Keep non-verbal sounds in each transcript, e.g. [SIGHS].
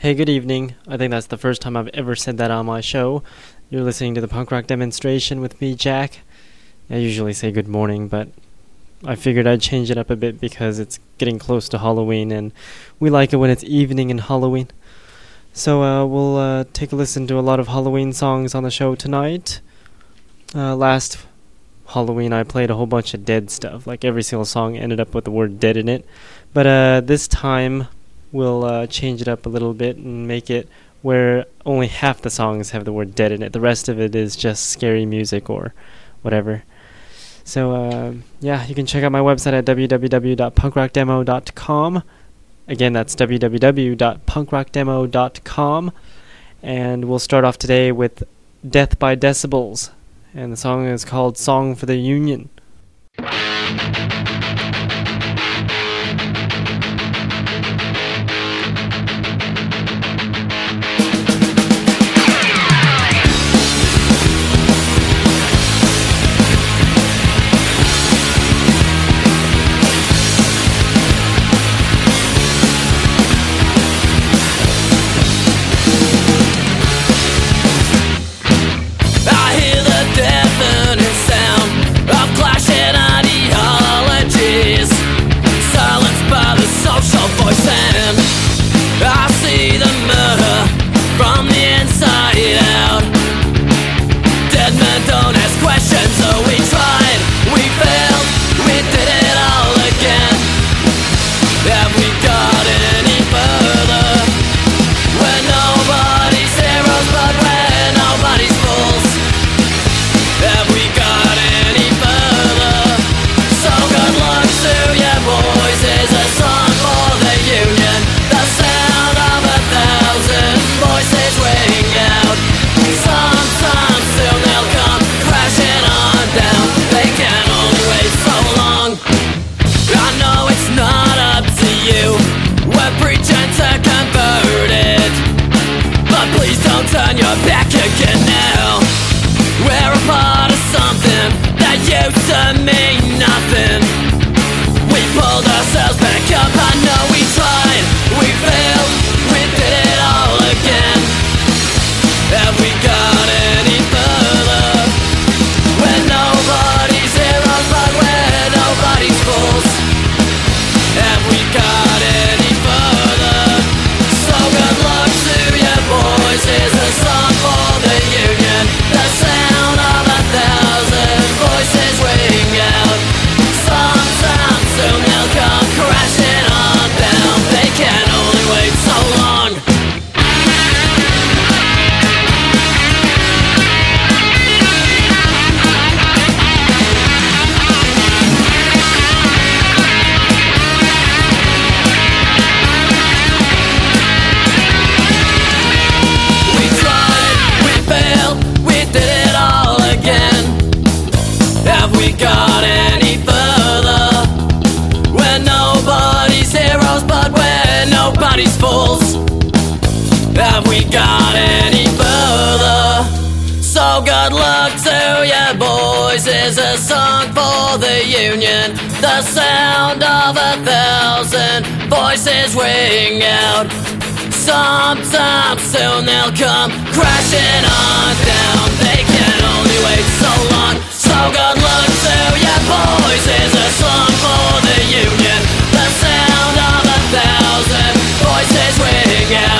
Hey, good evening. I think that's the first time I've ever said that on my show. You're listening to the punk rock demonstration with me, Jack. I usually say good morning, but I figured I'd change it up a bit because it's getting close to Halloween and we like it when it's evening in Halloween. So uh, we'll uh, take a listen to a lot of Halloween songs on the show tonight. Uh, last Halloween, I played a whole bunch of dead stuff. Like every single song ended up with the word dead in it. But uh, this time, we'll uh, change it up a little bit and make it where only half the songs have the word dead in it. The rest of it is just scary music or whatever. So, uh, yeah, you can check out my website at www.punkrockdemo.com. Again, that's www.punkrockdemo.com. And we'll start off today with Death by Decibels. And the song is called Song for the Union. Sometime soon they'll come crashing on down. They can only wait so long. So good luck to you boys. Is a song for the union. The sound of a thousand voices ring out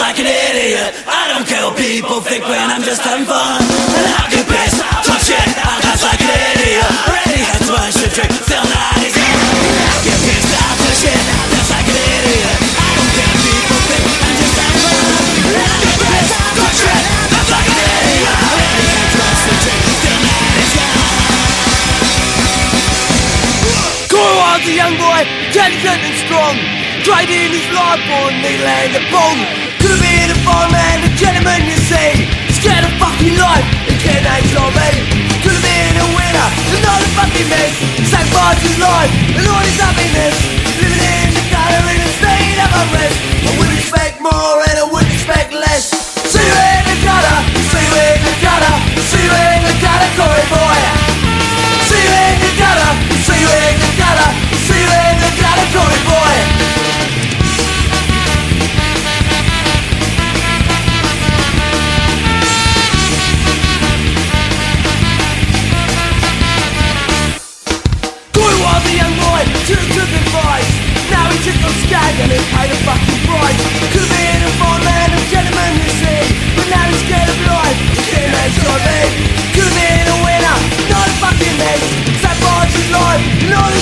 like an idiot. I don't care what people think when I'm just having fun. And I can piss, talk shit, I dance like an idiot. Already had too much to drink, till night is young. I can piss, I talk shit, I dance like an idiot. I don't care what people think, I'm just having fun. And I can piss, talk shit, dance like an idiot. Already much to drink, till night is young. Go on, the young boy, intelligent and strong. Tried his life, born, they land the bone. Could have been a fireman, a gentleman, you see. Scared of fucking life, and can't age your me. Could have been a winner, and not a fucking mess. Sacrificed his life, and all his happiness. Living in the gutter in a state of unrest. I would expect more, and I know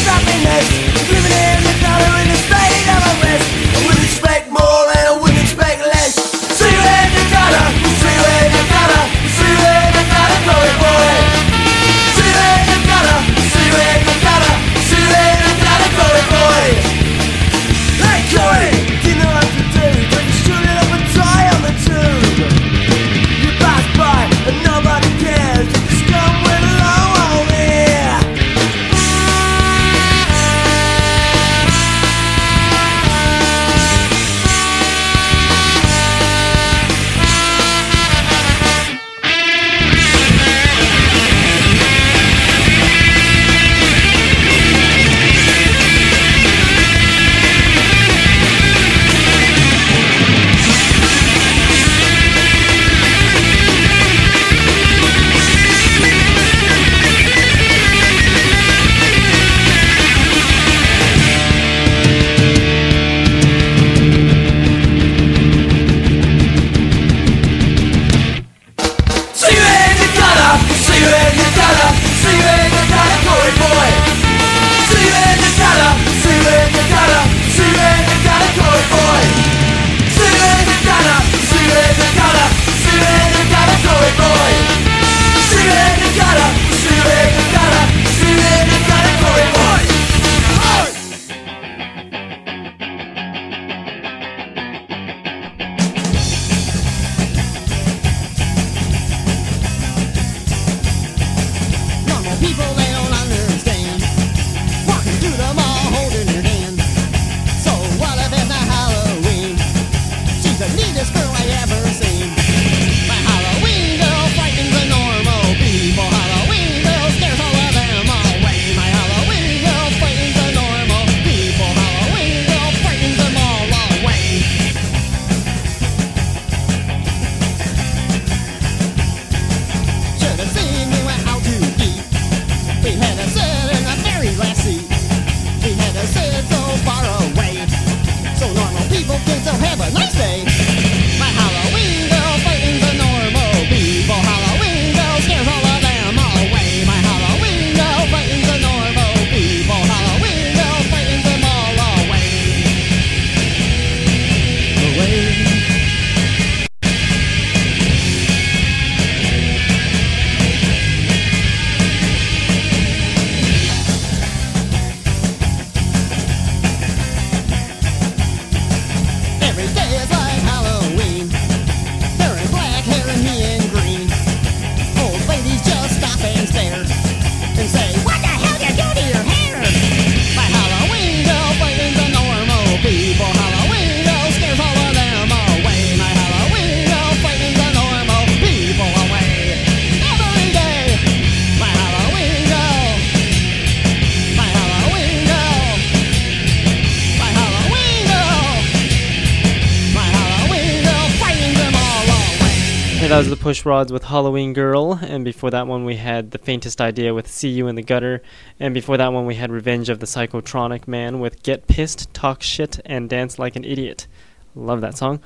Rods with Halloween Girl, and before that one we had The Faintest Idea with See You in the Gutter, and before that one we had Revenge of the Psychotronic Man with Get Pissed, Talk Shit, and Dance Like an Idiot. Love that song.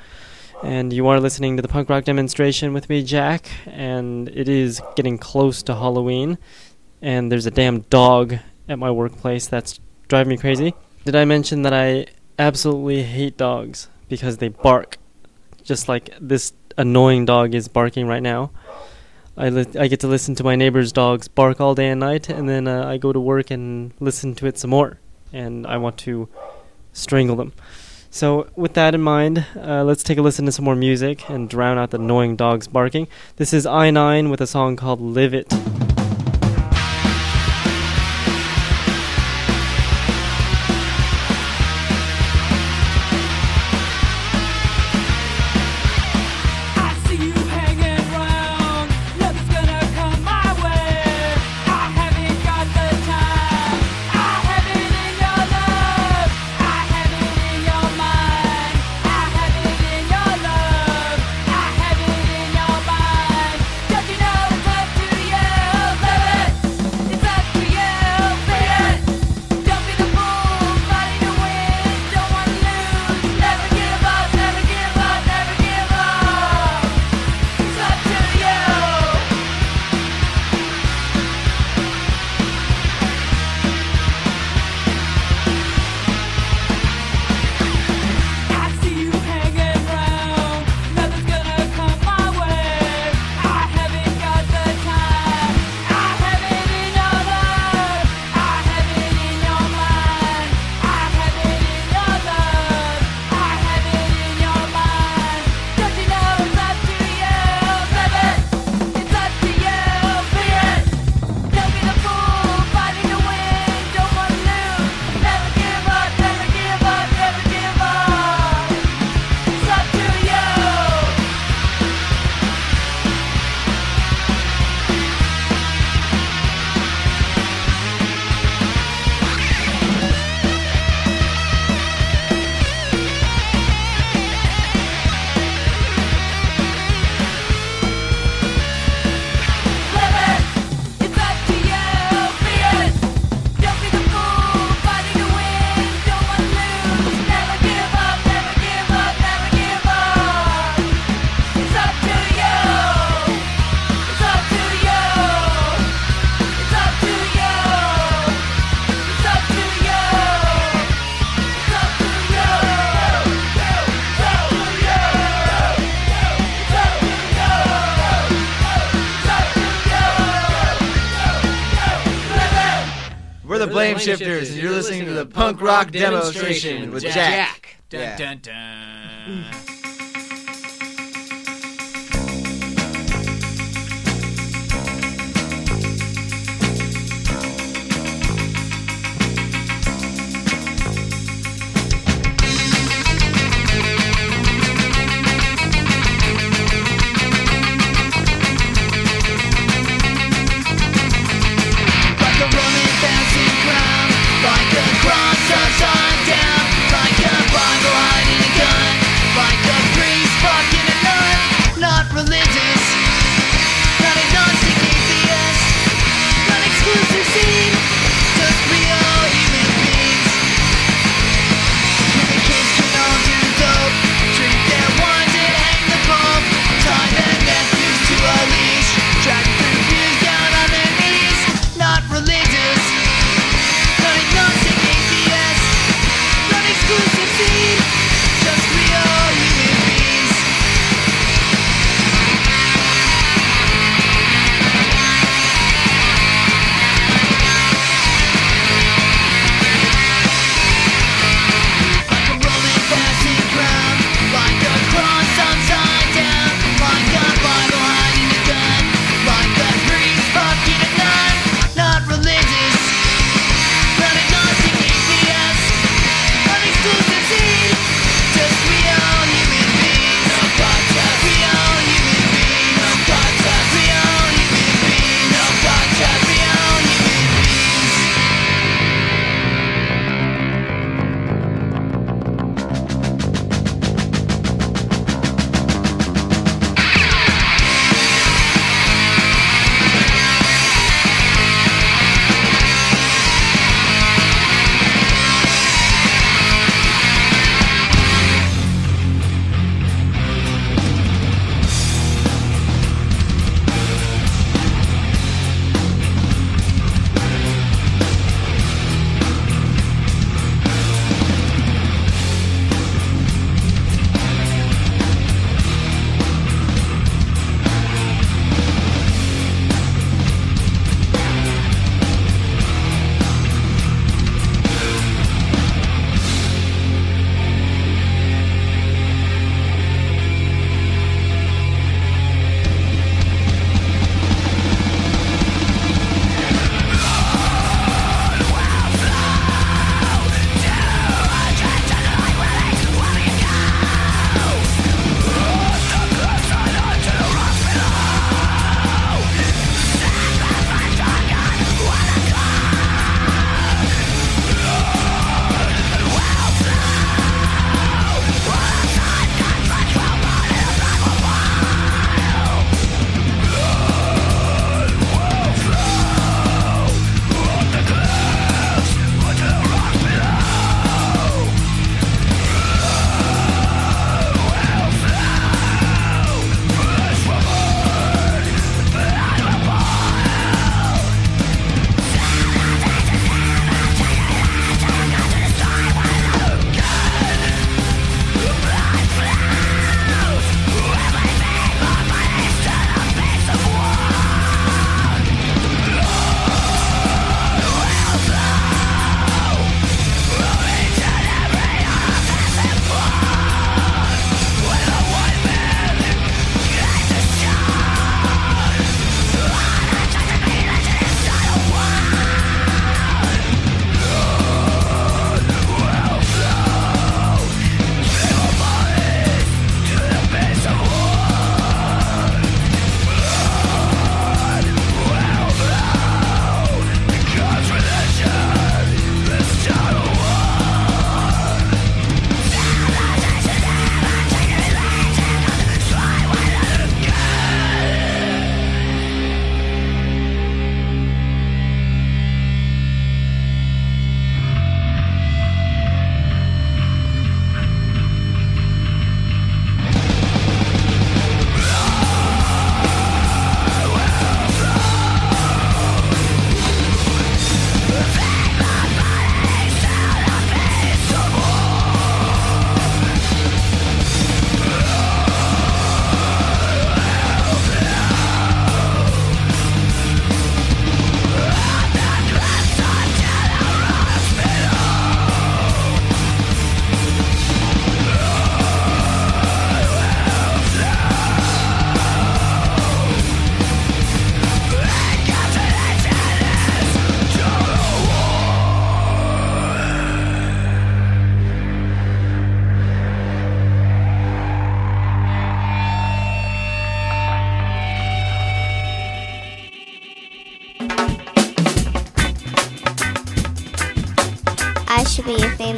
And you are listening to the punk rock demonstration with me, Jack, and it is getting close to Halloween, and there's a damn dog at my workplace that's driving me crazy. Did I mention that I absolutely hate dogs because they bark? Just like this annoying dog is barking right now. I, li- I get to listen to my neighbor's dogs bark all day and night, and then uh, I go to work and listen to it some more, and I want to strangle them. So, with that in mind, uh, let's take a listen to some more music and drown out the annoying dogs barking. This is I 9 with a song called Live It. We're the Blame Shifters, and you're listening to the Punk Rock Demonstration with Jack. Dun, Yeah. dun, dun.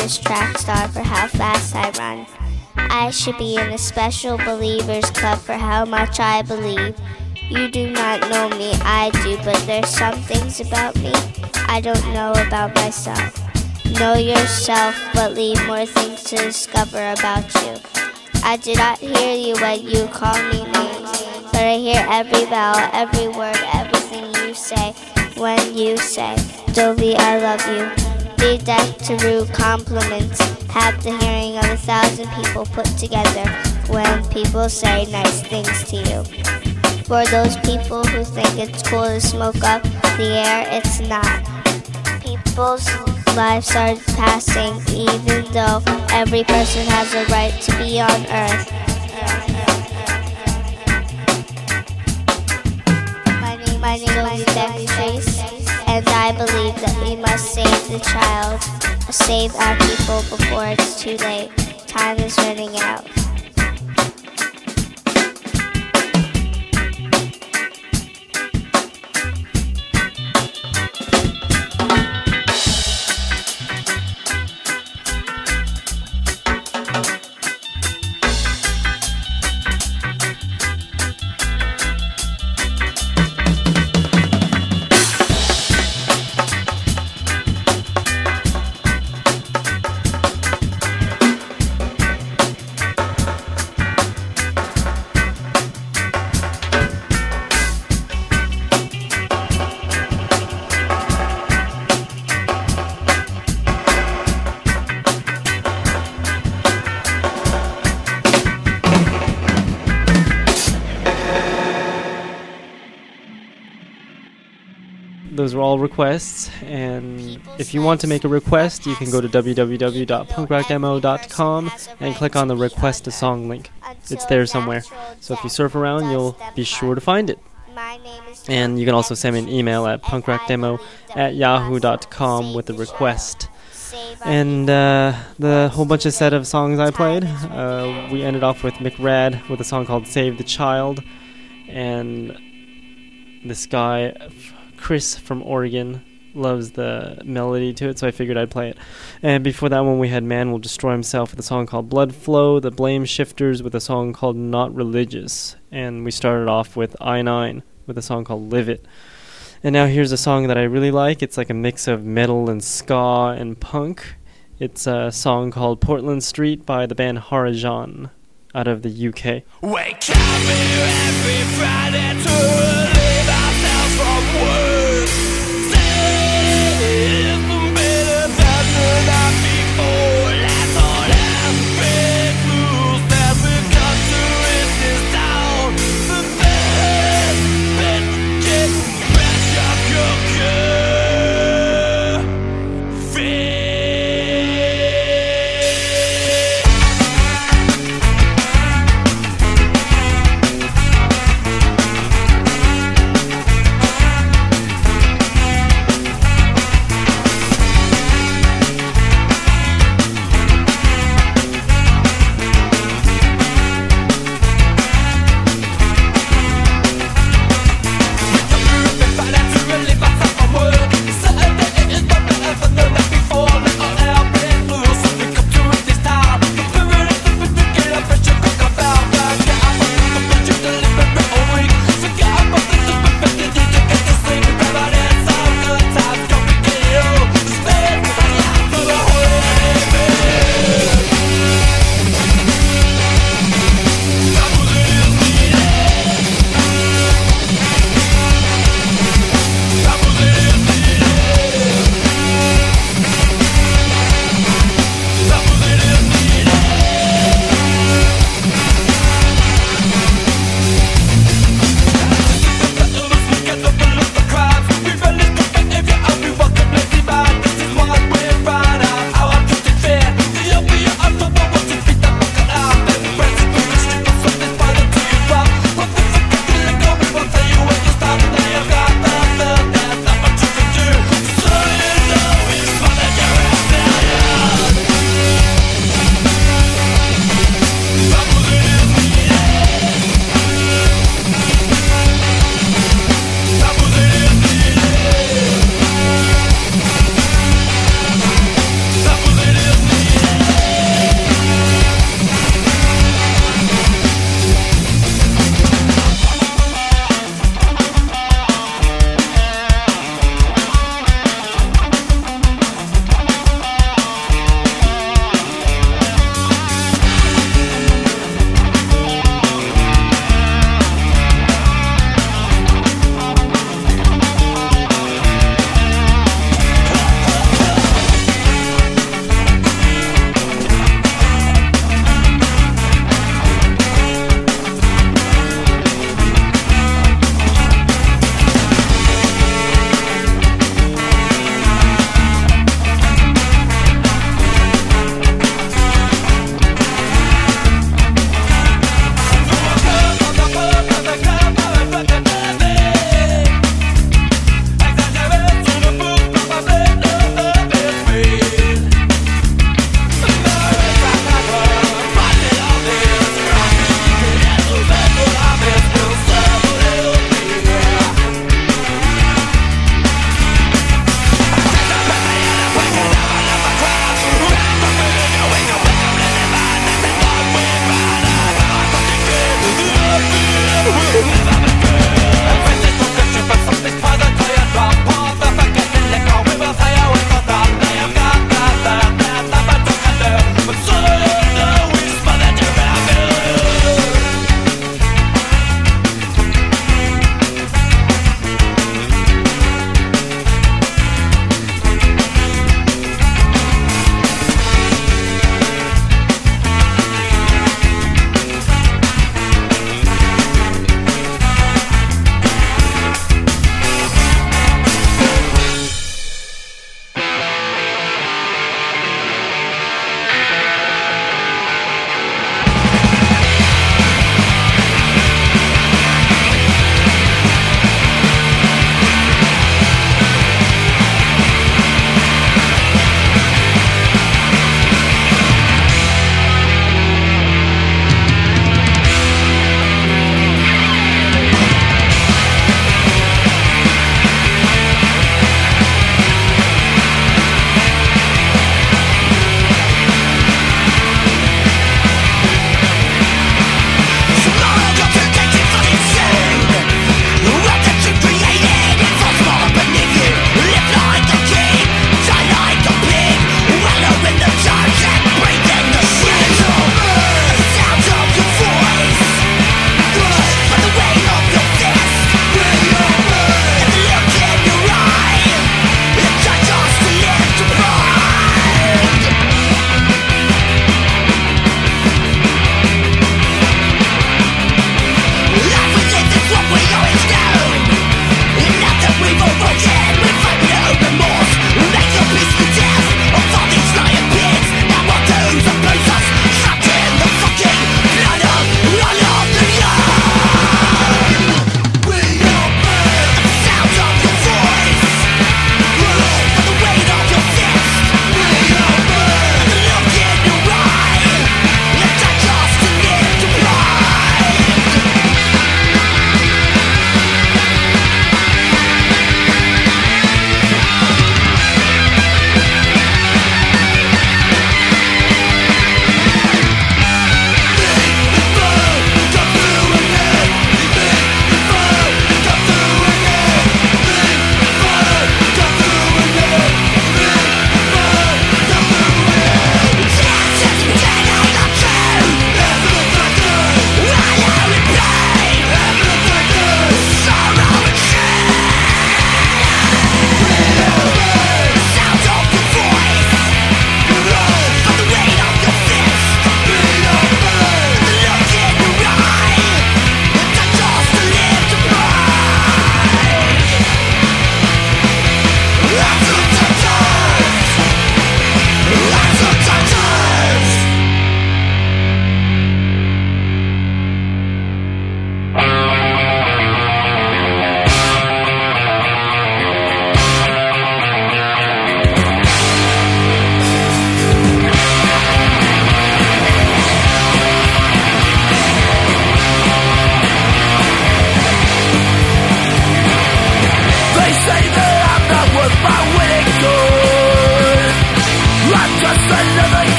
Famous track star for how fast I run. I should be in a special believers club for how much I believe. You do not know me, I do, but there's some things about me I don't know about myself. Know yourself, but leave more things to discover about you. I do not hear you when you call me names, but I hear every vowel, every word, everything you say when you say, Dovey, I love you. To rude compliments. Have the hearing of a thousand people put together when people say nice things to you. For those people who think it's cool to smoke up the air, it's not. People's lives are passing, even though every person has a right to be on earth. My name, my name is and I believe that we must save the child, save our people before it's too late. Time is running out. All requests, and if you want to make a request, you can go to www.punkrockdemo.com and click on the request a song link. It's there somewhere. So if you surf around, you'll be sure to find it. And you can also send me an email at punkrockdemo at yahoo.com with a request. And uh, the whole bunch of set of songs I played, uh, we ended off with McRad with a song called Save the Child. And this guy, Chris from Oregon, loves the melody to it, so I figured I'd play it. And before that one, we had Man Will Destroy Himself with a song called Blood Flow, The Blame Shifters with a song called Not Religious. And we started off with I9 with a song called Live It. And now here's a song that I really like. It's like a mix of metal and ska and punk. It's a song called Portland Street by the band Harijan out of the UK. Wake up every Friday to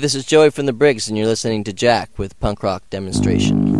this is Joey from the Briggs, and you're listening to Jack with Punk Rock Demonstration.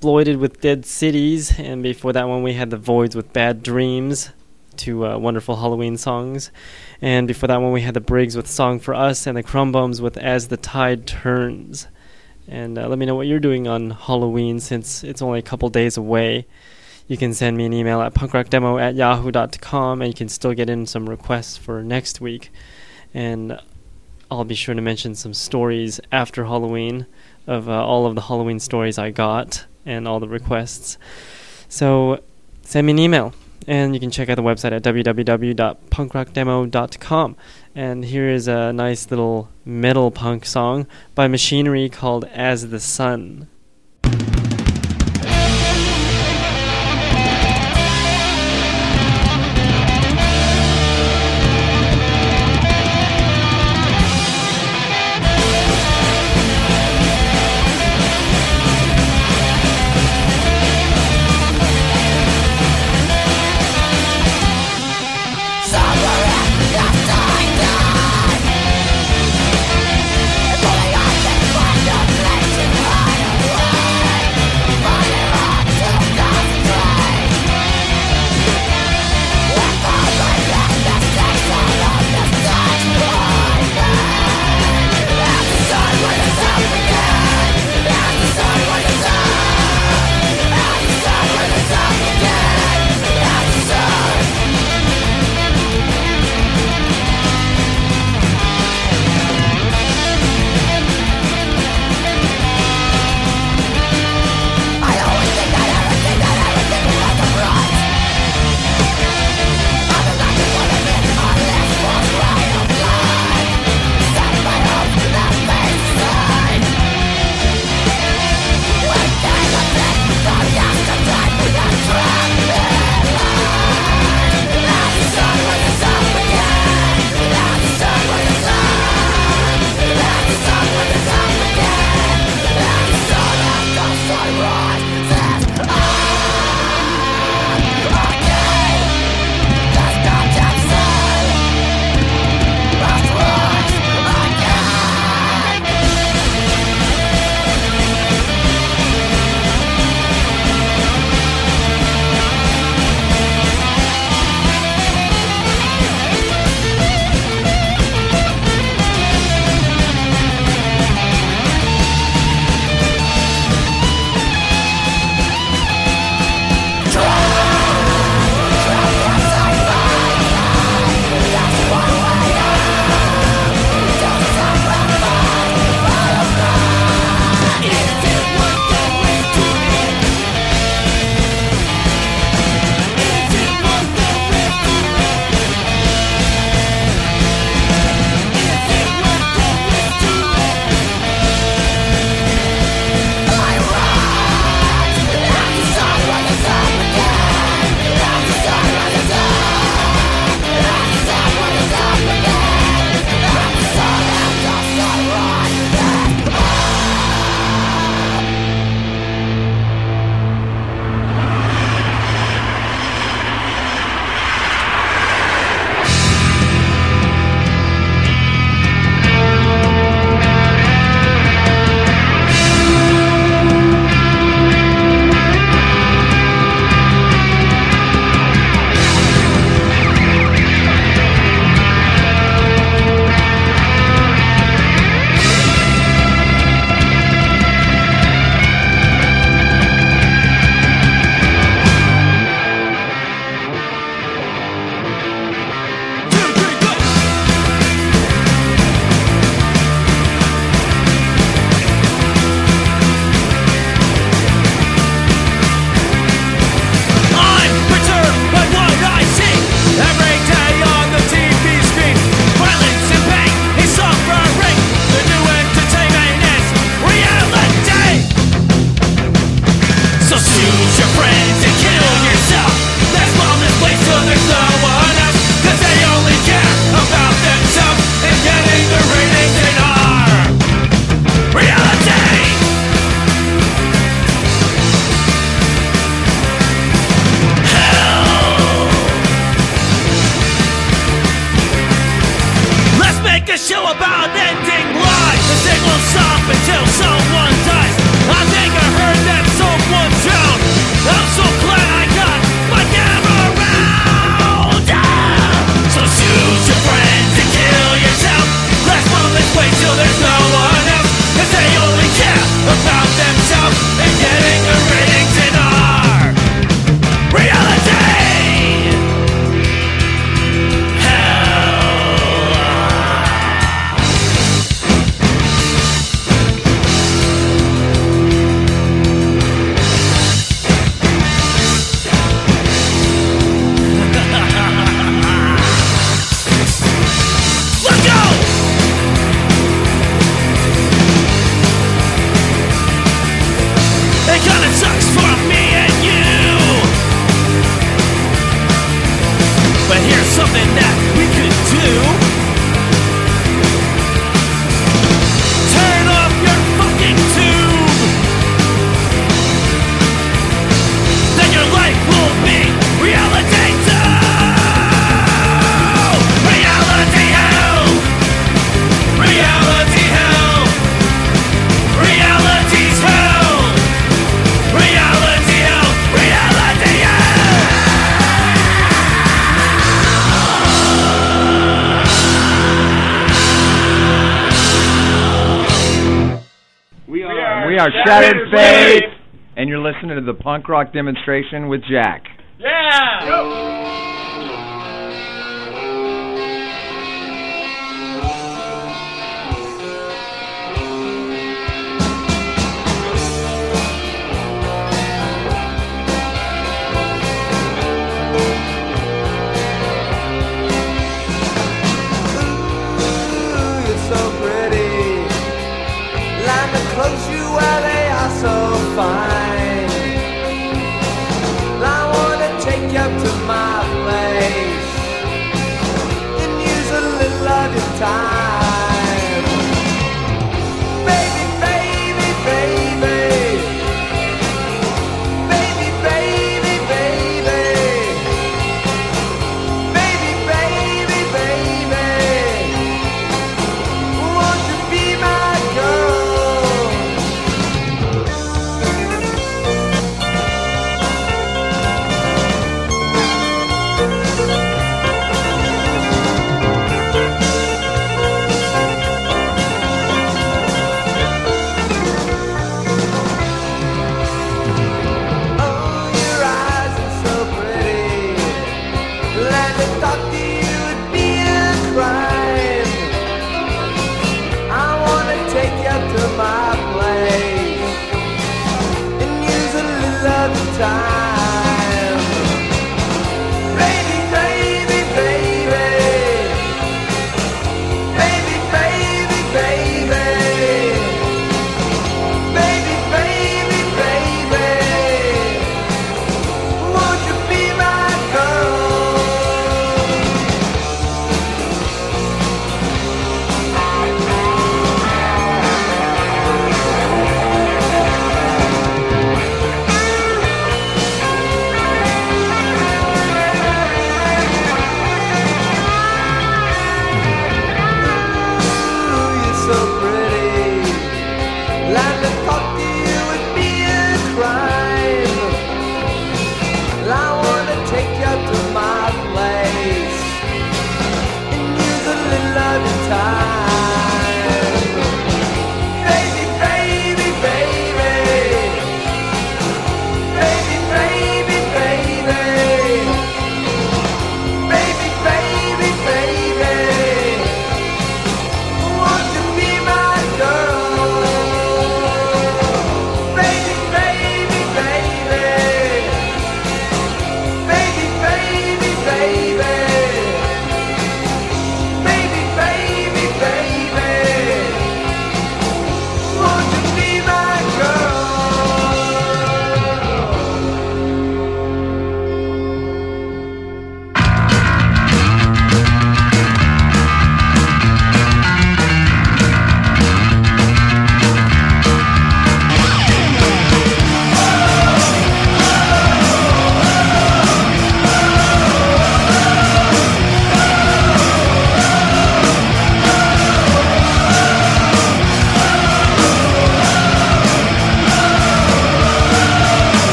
Exploited with Dead Cities, and before that one we had The Voids with Bad Dreams, two uh, wonderful Halloween songs. And before that one we had The Briggs with Song for Us and The Krum Bums with As the Tide Turns. And uh, let me know what you're doing on Halloween since it's only a couple days away. You can send me an email at punkrockdemo at yahoo.com and you can still get in some requests for next week. And I'll be sure to mention some stories after Halloween of uh, all of the Halloween stories I got and all the requests. So send me an email, and you can check out the website at www.punkrockdemo.com. And here is a nice little metal punk song by Machinery called As the Sun. Our shattered faith. And you're listening to the punk rock demonstration with Jack. Ooh,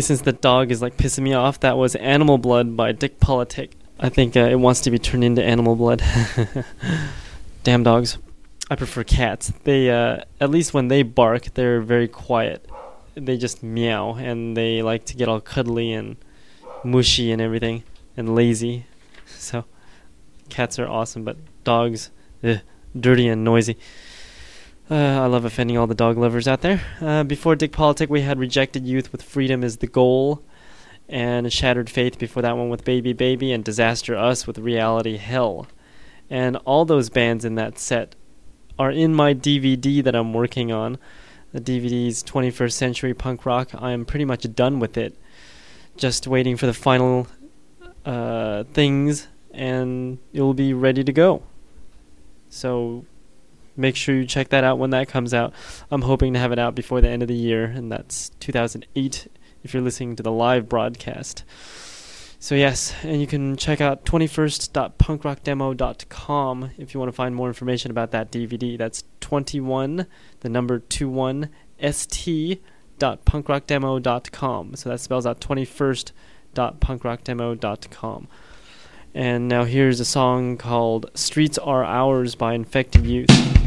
since the dog is like pissing me off, that was Animal Blood by Dick Politic. I think uh, it wants to be turned into animal blood. [LAUGHS] Damn dogs. I prefer cats. They, uh, at least when they bark, they're very quiet. They just meow and they like to get all cuddly and mushy and everything and lazy. So, cats are awesome, but dogs, ugh, dirty and noisy. Uh, I love offending all the dog lovers out there. Uh, before Dick Politic, we had Rejected Youth with Freedom is the Goal, and Shattered Faith before that one with Baby Baby, and Disaster Us with Reality Hell. And all those bands in that set are in my DVD that I'm working on. The DVD's 21st Century Punk Rock. I'm pretty much done with it. Just waiting for the final uh, things, and it will be ready to go. So make sure you check that out when that comes out. I'm hoping to have it out before the end of the year, and that's 2008 if you're listening to the live broadcast. So, yes, and you can check out 21st.punkrockdemo.com if you want to find more information about that DVD. That's 21, the number 21, st.punkrockdemo.com. So that spells out 21st.punkrockdemo.com. And now here's a song called Streets Are Ours by Infected Youth.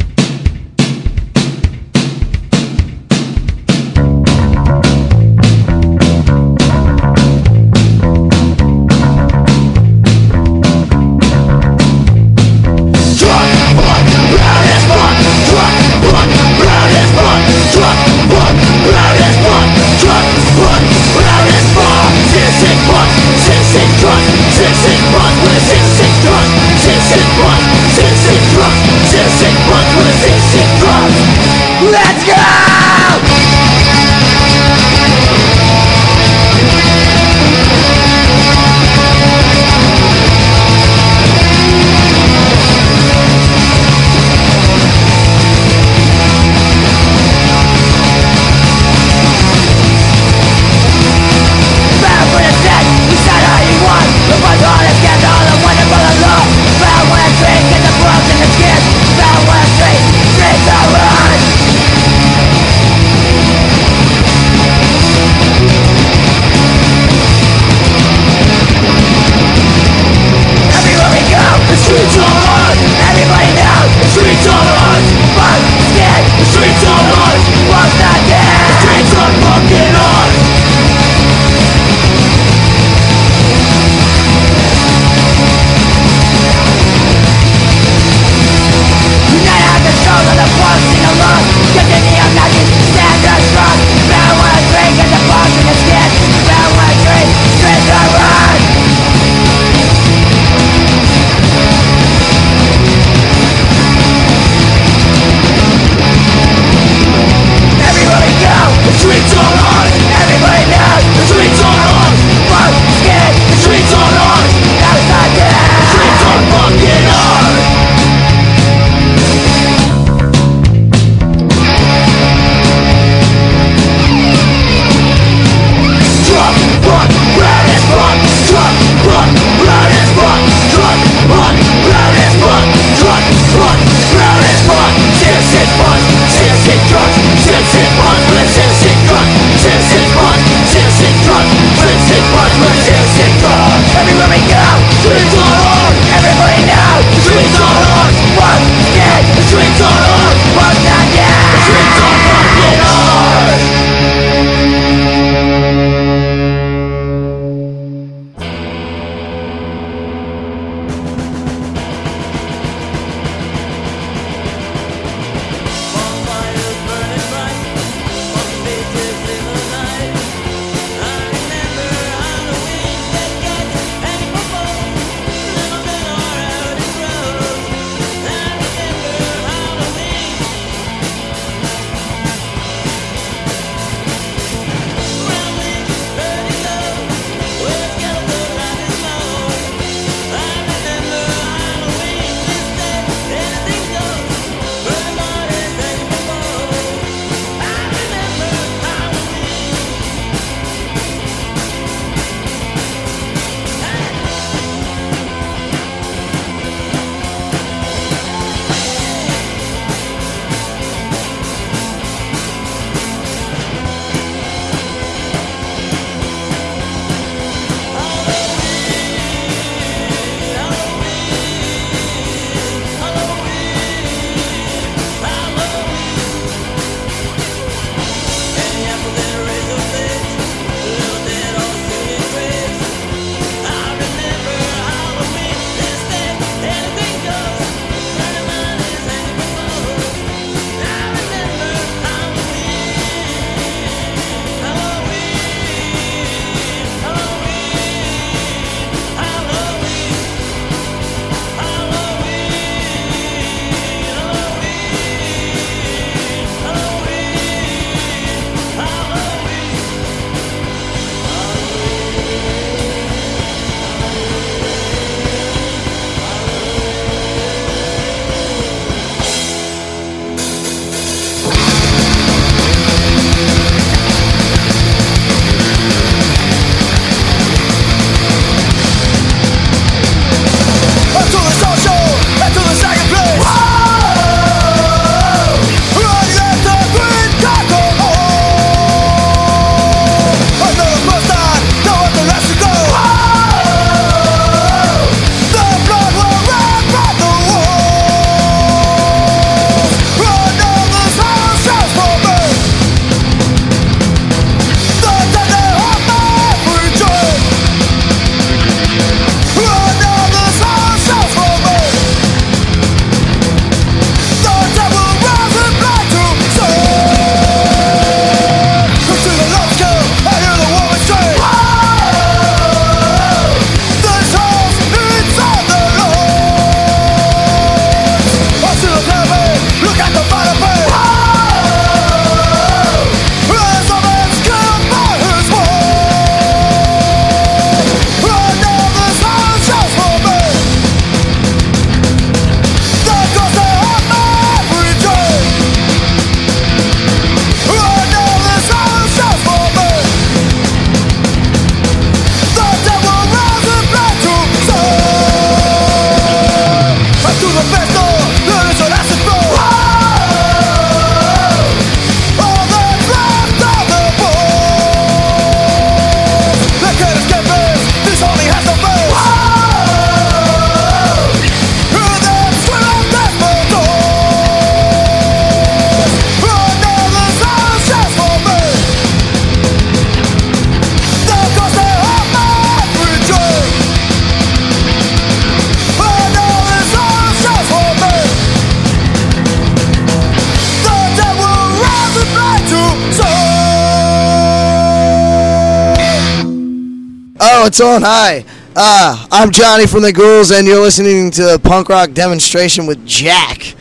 What's it's on Hi, Uh, I'm Johnny from the Ghouls, and you're listening to Punk Rock Demonstration with Jack.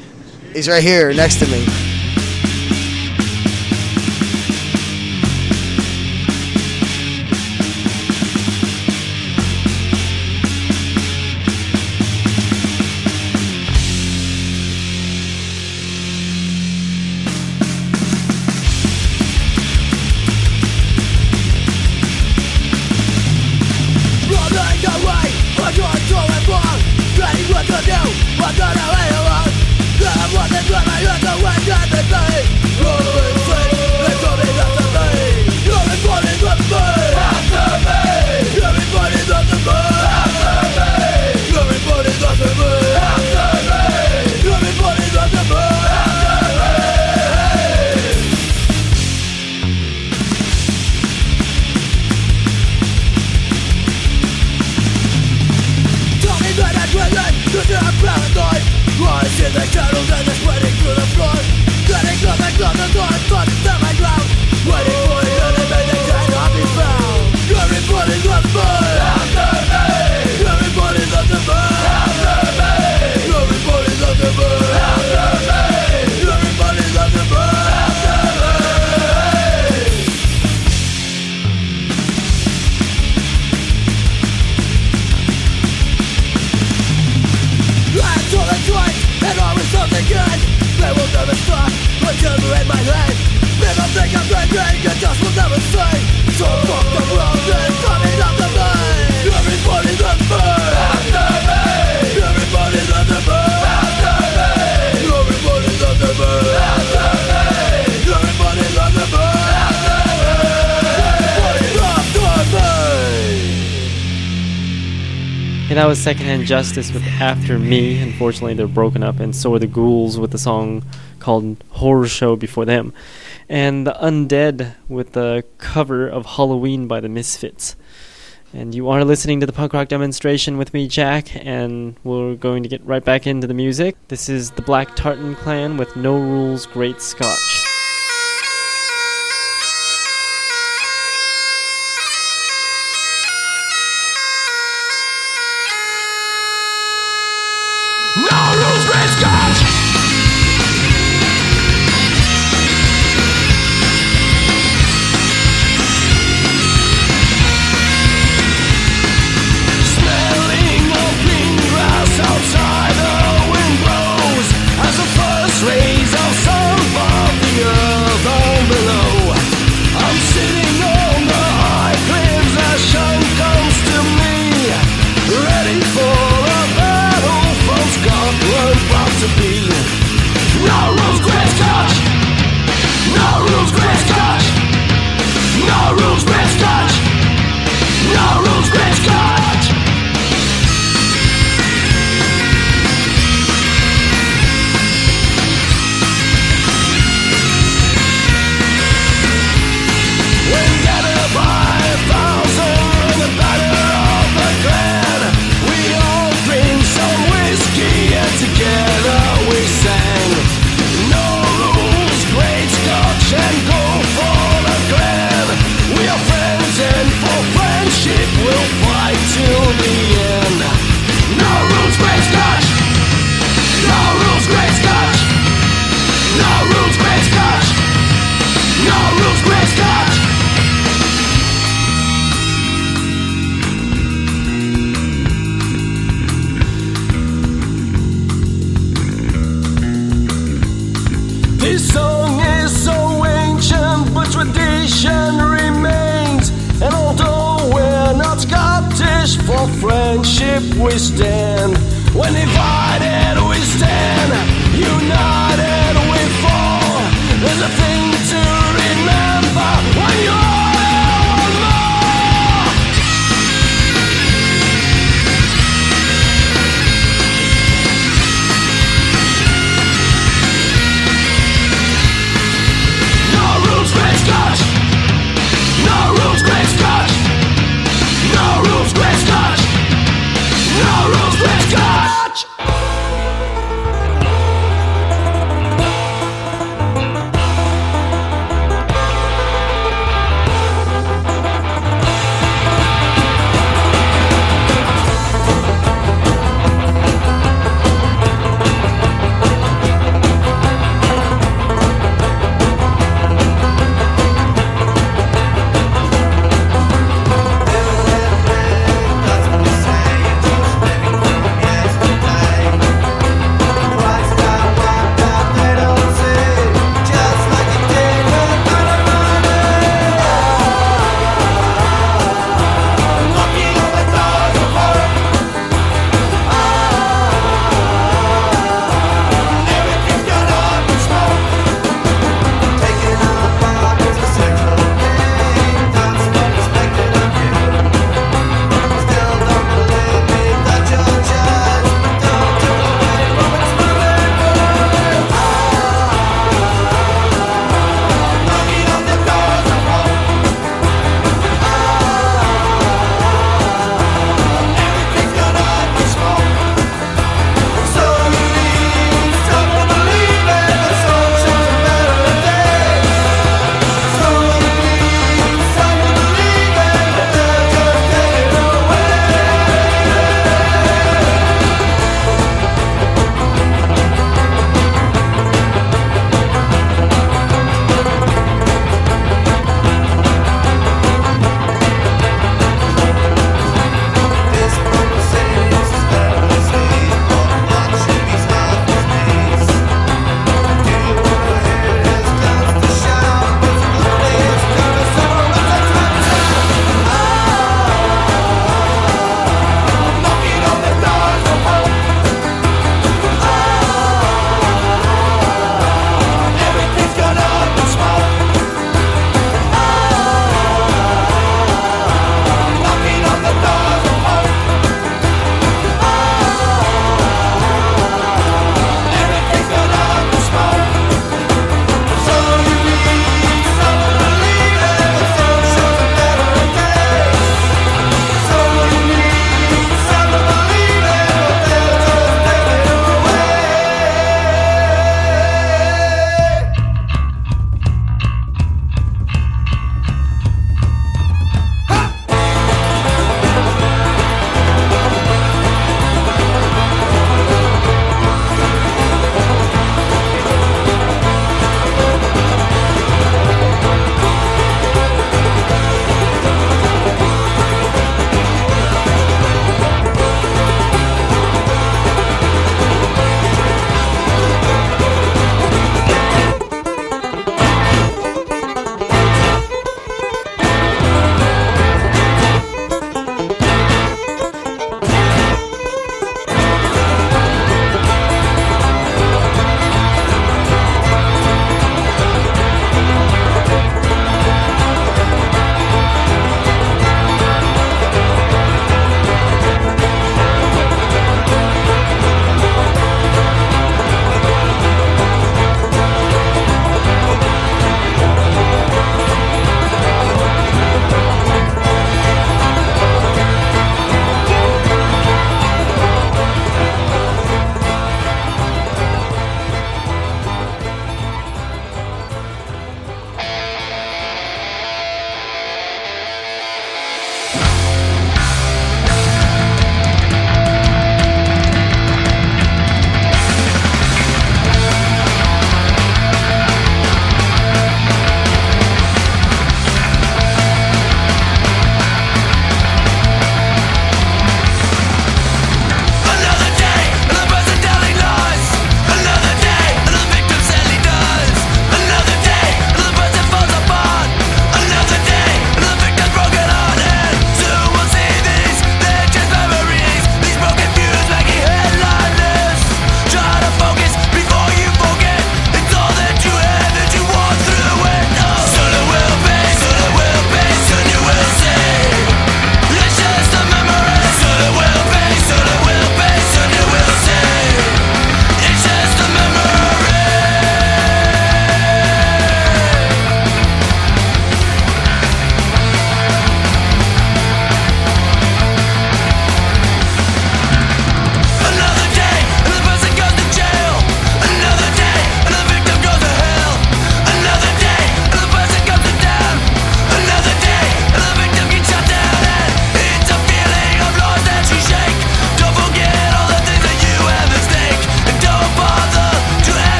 He's right here next to me. And that was Secondhand Justice with After Me. Unfortunately, they're broken up, and so are the Ghouls with the song called Horror Show before them. And the Undead with the cover of Halloween by the Misfits. And you are listening to the punk rock demonstration with me, Jack, and we're going to get right back into the music. This is the Black Tartan Clan with No Rules Great Scotch.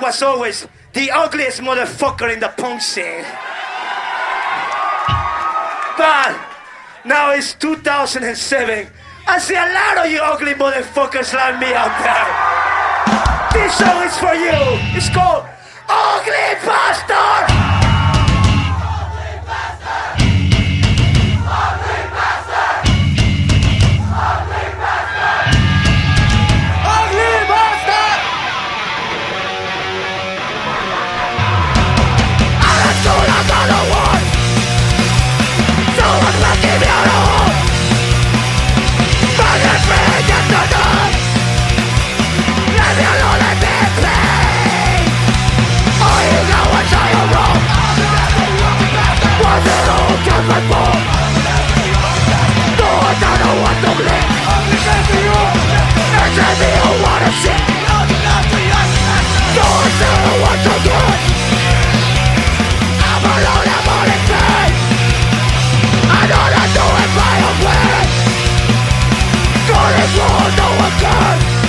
was always the ugliest motherfucker in the punk scene. But now it's 2007. I see a lot of you ugly motherfuckers like me out there. This song is for you. It's called Revolution!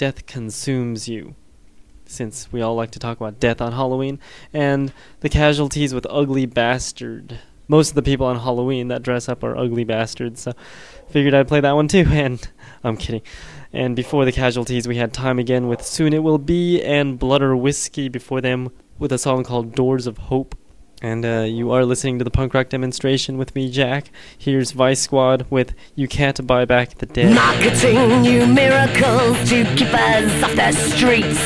death consumes you. Since we all like to talk about death on Halloween, and the casualties with Ugly Bastard. Most of the people on Halloween that dress up are ugly bastards, so figured I'd play that one too, [LAUGHS] and I'm kidding. And before the casualties, we had Time Again with Soon It Will Be, and Blood or Whiskey before them with a song called Doors of Hope. And uh, you are listening to the punk rock demonstration with me, Jack. Here's Vice Squad with You Can't Buy Back the Dead. Marketing new miracles to keep us off the streets.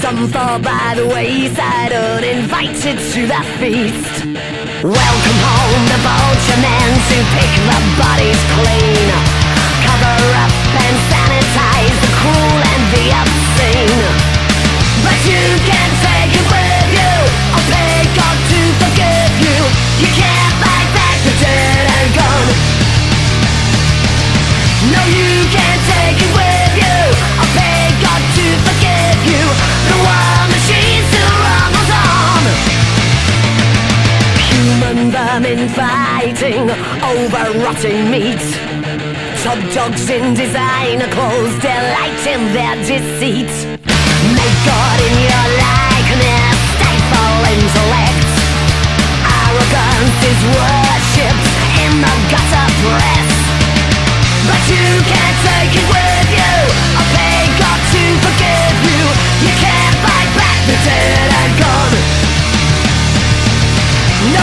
Some fall by the wayside, uninvited to the feast. Welcome home, the vulture men to pick the bodies clean. Cover up and sanitize the cruel and the obscene. But you can't take it with you, or pay vermin fighting over rotting meat. Top dogs in designer clothes delight in their deceit. Make God in your likeness, stifle intellect. Arrogance is worshipped in the gutter press. But you can't take it with you. I pay to forgive you. You can't buy back the dead and gone. No,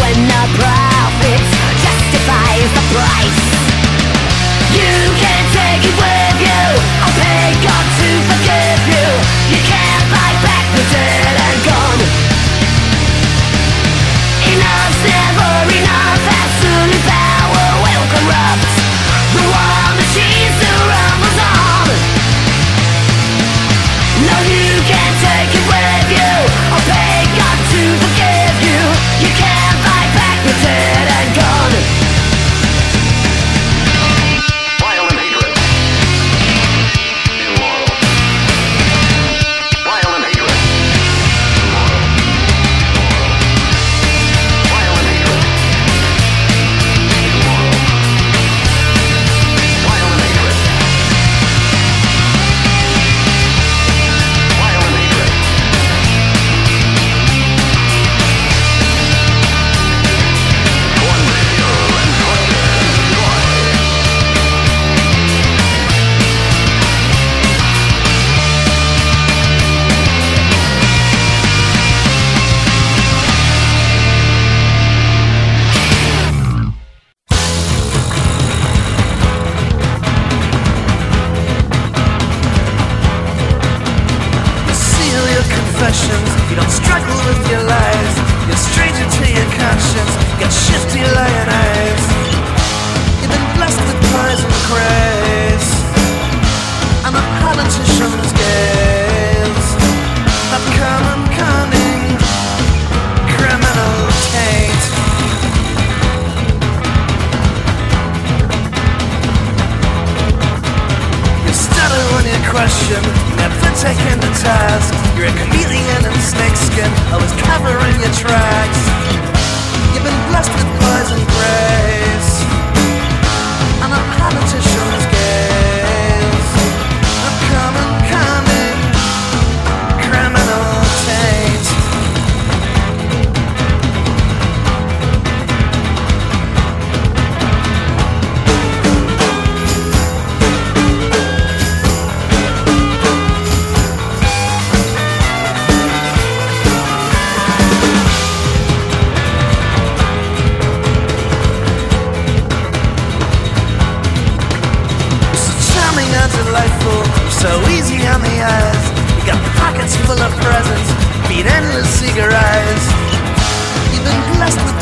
when the profit justifies the price? You've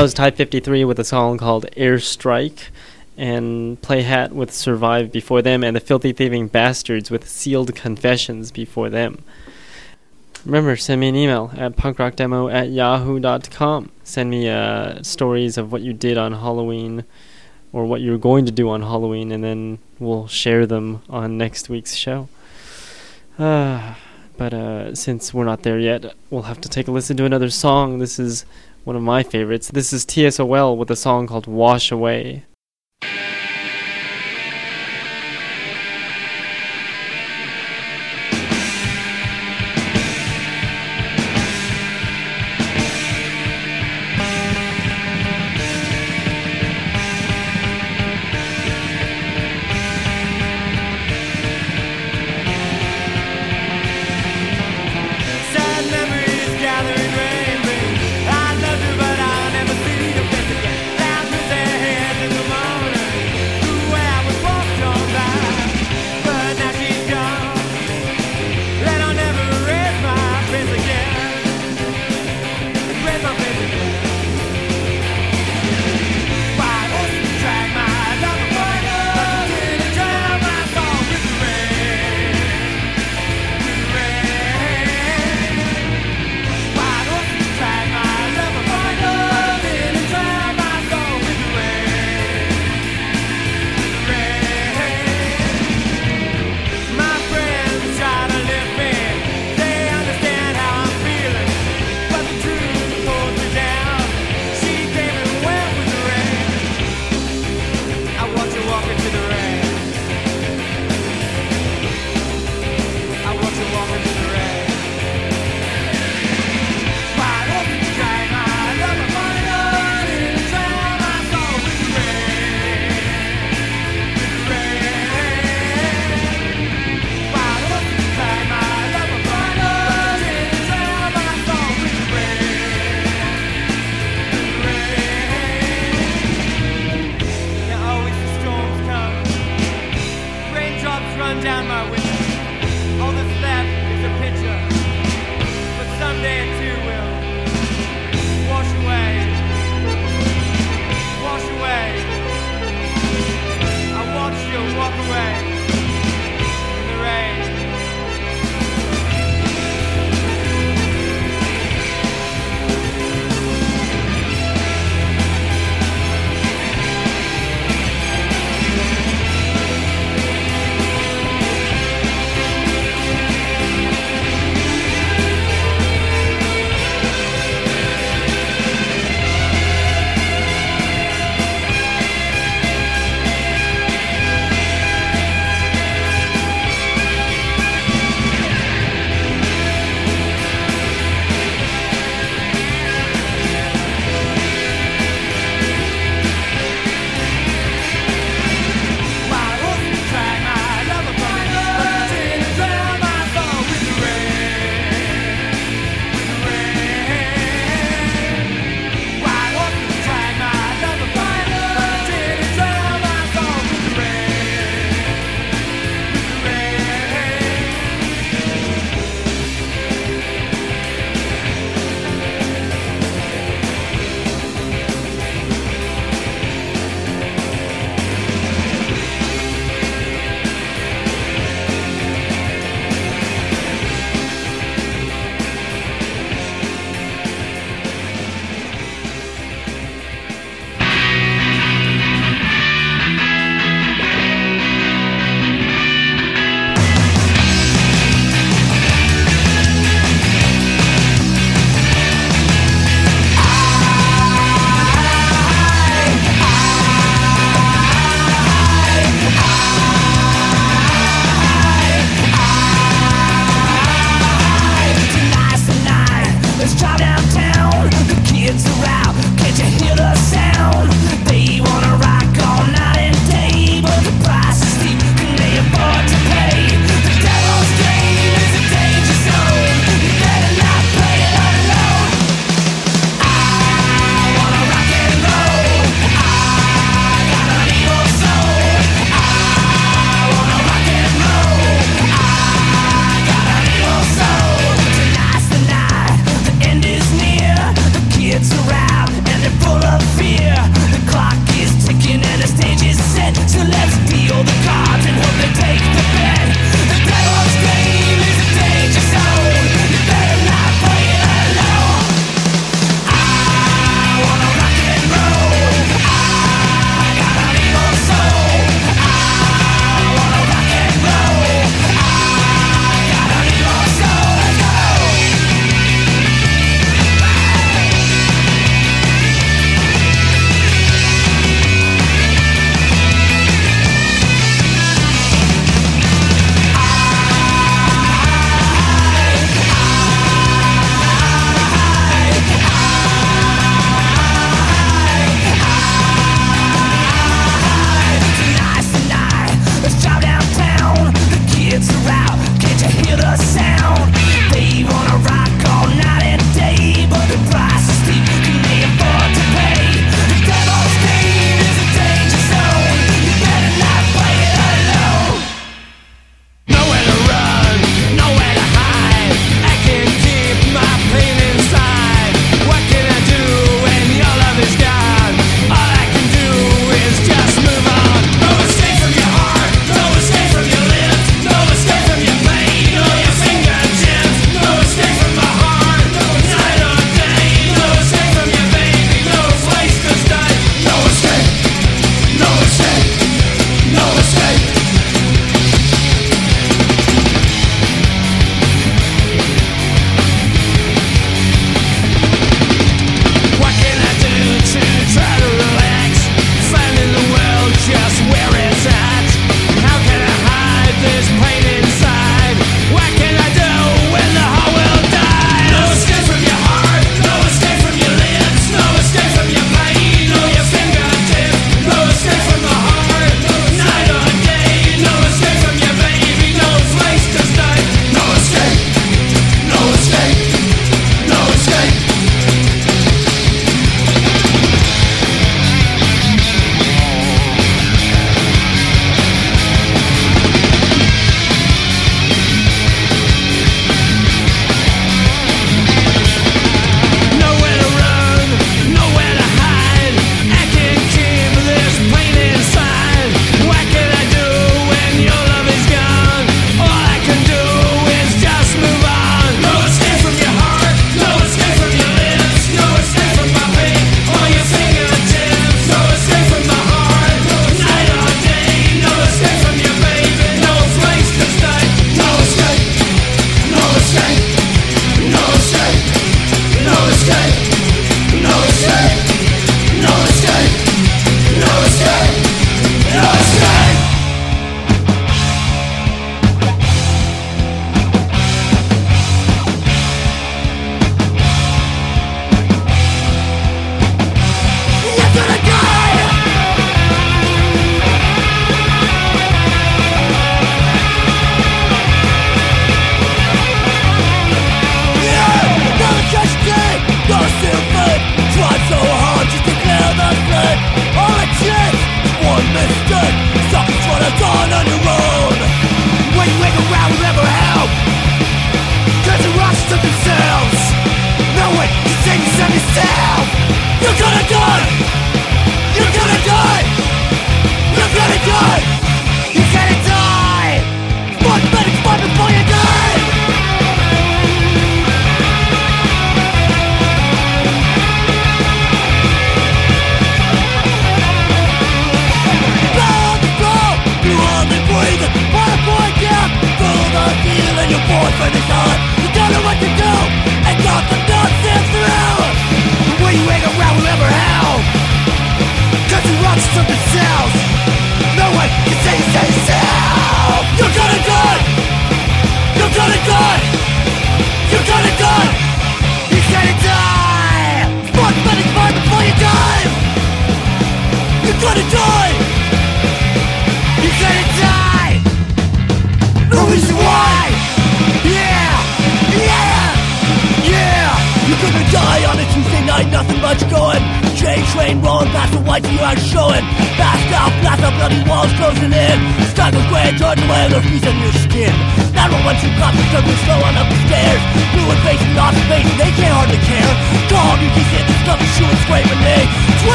that was Type 53 with a song called Airstrike, and play hat with Survive before them, and the Filthy Thieving Bastards with Sealed Confessions before them. Remember, send me an email at punkrockdemo at yahoo.com. Send me uh, stories of what you did on Halloween or what you're going to do on Halloween, and then we'll share them on next week's show. Uh, [SIGHS] but uh, since we're not there yet, we'll have to take a listen to another song. This is one of my favorites. This is TSOL with a song called Wash Away.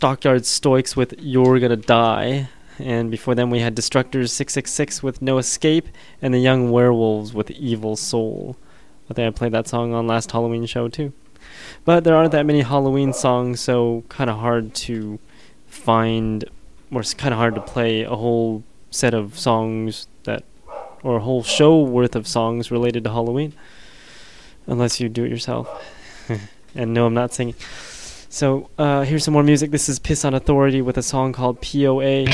Stockyard Stoics with You're Gonna Die. And before them, we had Destructors 666 with No Escape and The Young Werewolves with Evil Soul. I think I played that song on last Halloween show too. But there aren't that many Halloween songs, so kind of hard to find, or it's kind of hard to play a whole set of songs that, or a whole show worth of songs related to Halloween. Unless you do it yourself. [LAUGHS] and no, I'm not singing. So uh, here's some more music. This is Piss on Authority with a song called POA.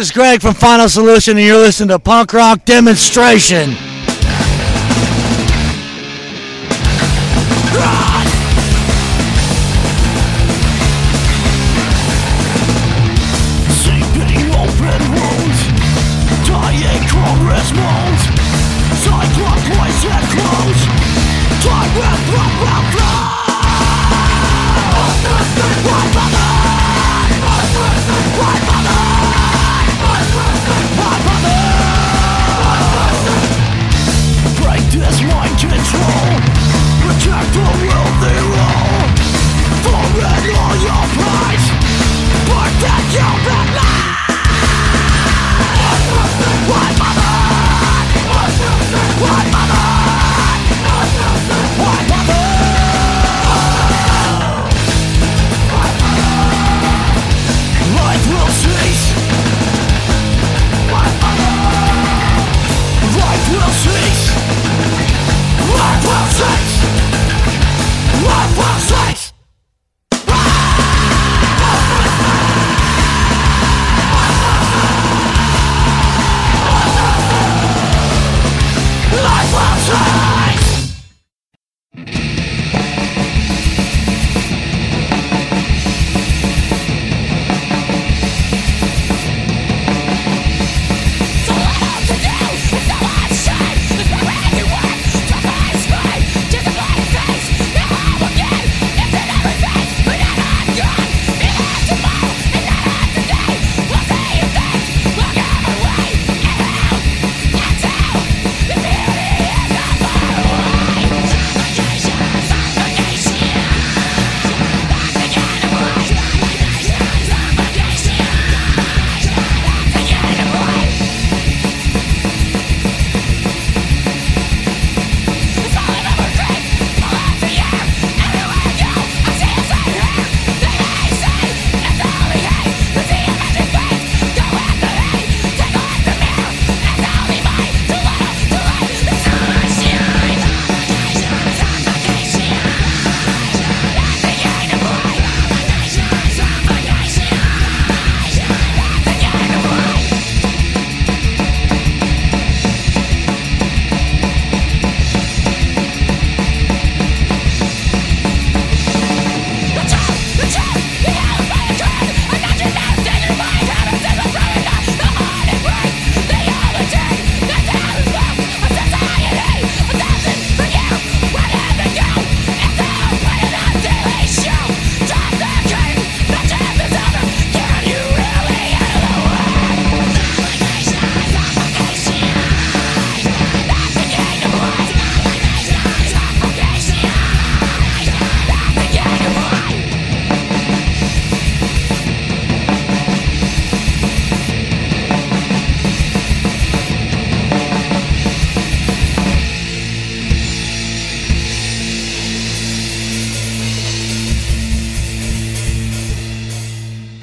Is Greg from Final Solution, and you're listening to Punk Rock Demonstration.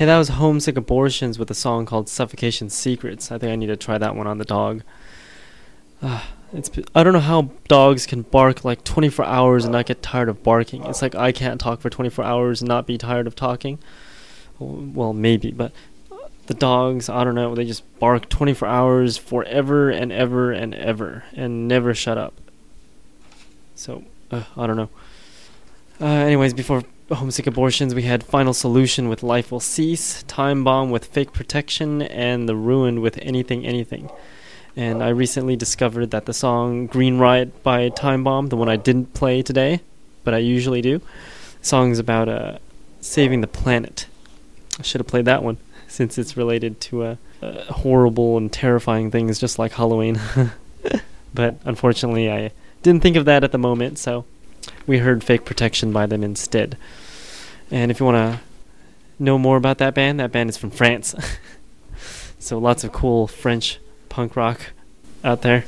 That was Homesick Abortions with a song called Suffocation Secrets. I think I need to try that one on the dog. Uh, it's I don't know how dogs can bark like 24 hours and not get tired of barking. It's like I can't talk for 24 hours and not be tired of talking. Well, maybe, but the dogs, I don't know, they just bark 24 hours forever and ever and ever and never shut up. So, uh, I don't know. Uh, anyways, before Homesick Abortions, we had Final Solution with Life Will Cease, Time Bomb with Fake Protection, and The Ruined with Anything Anything. And I recently discovered that the song Green Riot by Time Bomb, the one I didn't play today, but I usually do, song's about uh, saving the planet. I should have played that one [LAUGHS] since it's related to uh, uh, horrible and terrifying things just like Halloween. [LAUGHS] but unfortunately, I didn't think of that at the moment, so we heard Fake Protection by them instead. And if you want to know more about that band, that band is from France. [LAUGHS] so lots of cool French punk rock out there.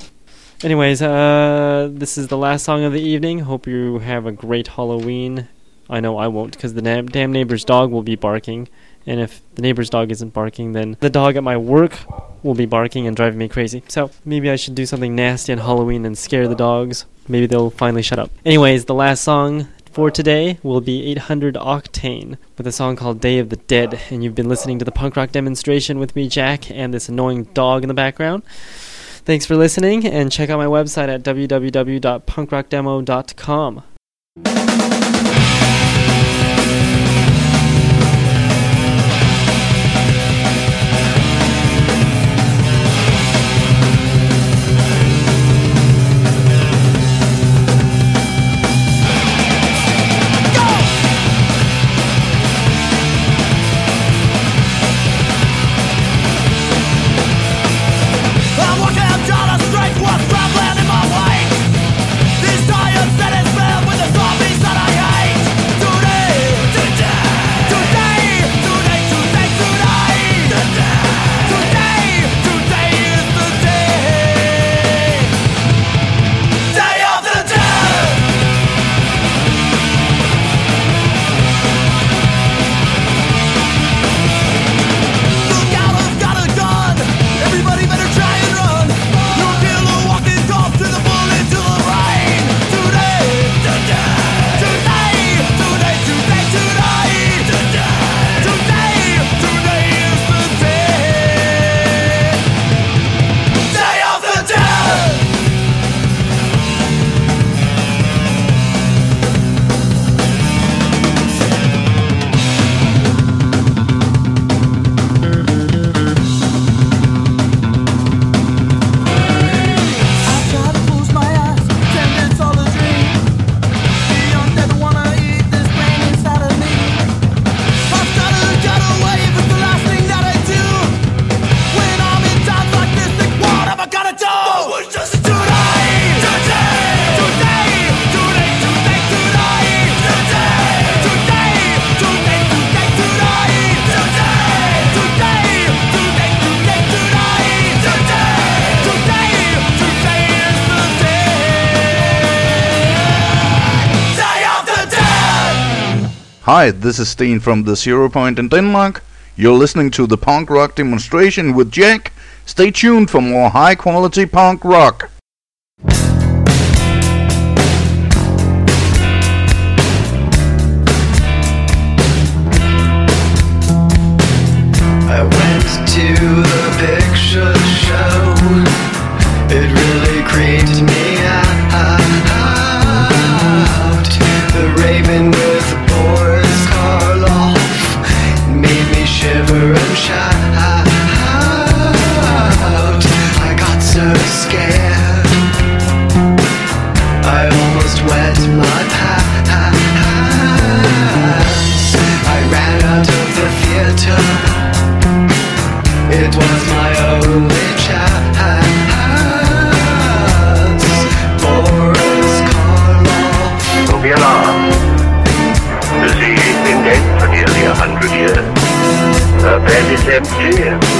Anyways, uh, this is the last song of the evening. Hope you have a great Halloween. I know I won't because the damn, damn neighbor's dog will be barking. And if the neighbor's dog isn't barking, then the dog at my work will be barking and driving me crazy. So maybe I should do something nasty on Halloween and scare the dogs. Maybe they'll finally shut up. Anyways, the last song for today will be 800 Octane with a song called Day of the Dead. And you've been listening to the punk rock demonstration with me, Jack, and this annoying dog in the background. Thanks for listening, and check out my website at www.punkrockdemo.com. Hi, this is Steen from the Zero Point in Denmark. You're listening to the punk rock demonstration with Jack. Stay tuned for more high quality punk rock.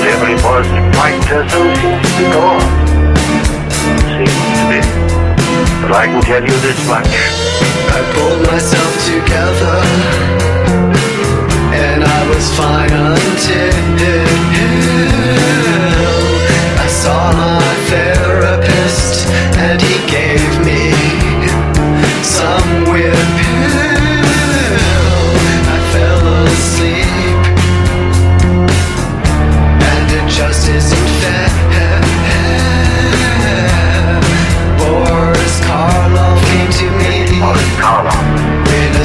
And every positive fighter so seems to be gone. Seems to be. But I can tell you this much. I pulled myself together and I was fine until I saw my therapist and he gave me some weird pill.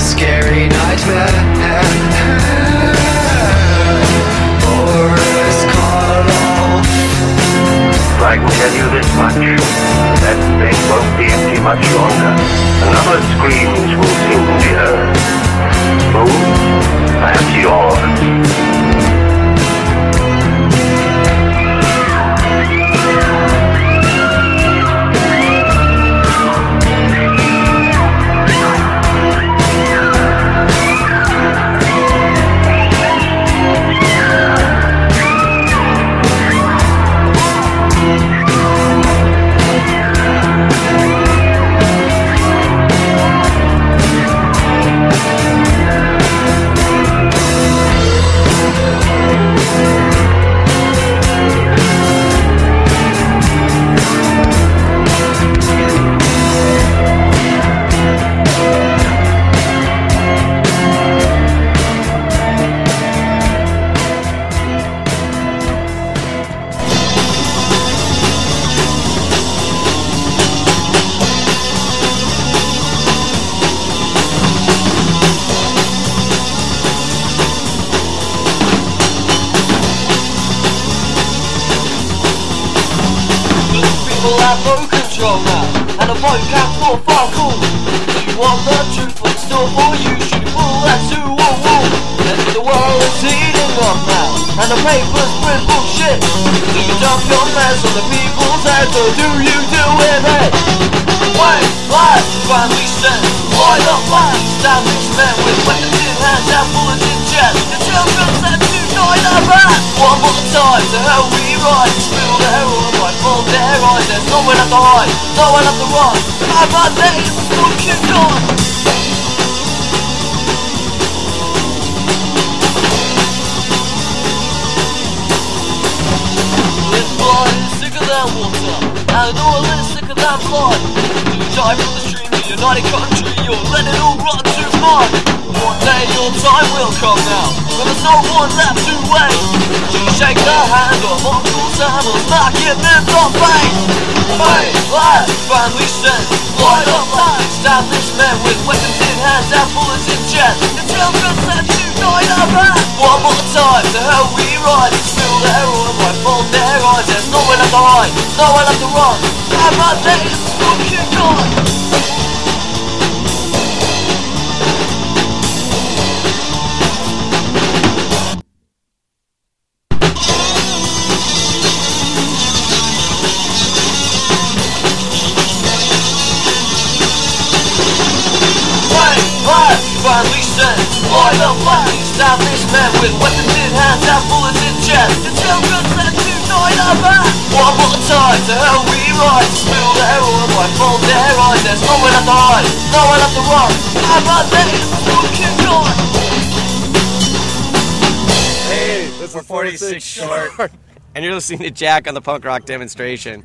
Scary nightmare. I can tell you this much. That thing won't be empty much longer. Another screams will soon be heard. Moon, perhaps yours. No, I like to run. I'm not taking this. Spill There's fucking Hey, this is 46 short. [LAUGHS] and you're listening to Jack on the punk rock demonstration.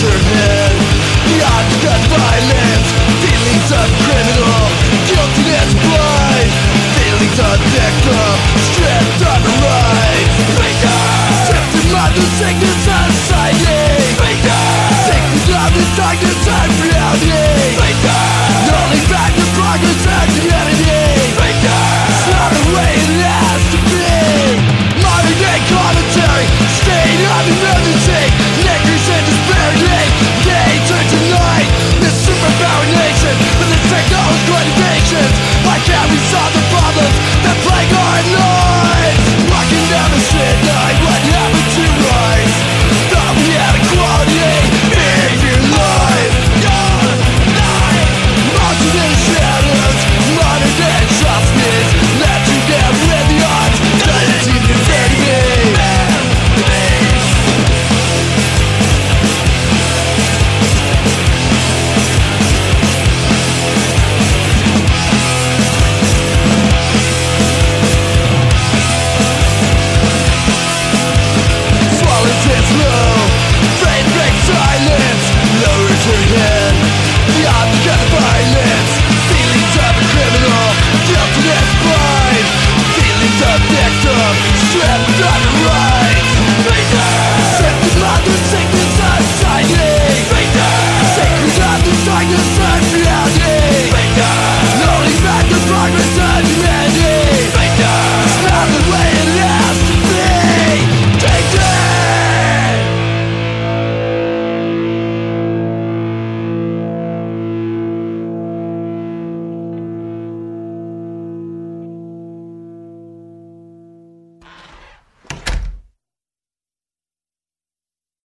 internet The odds violence Feelings of criminal. Guiltiness blind. Feelings of Stress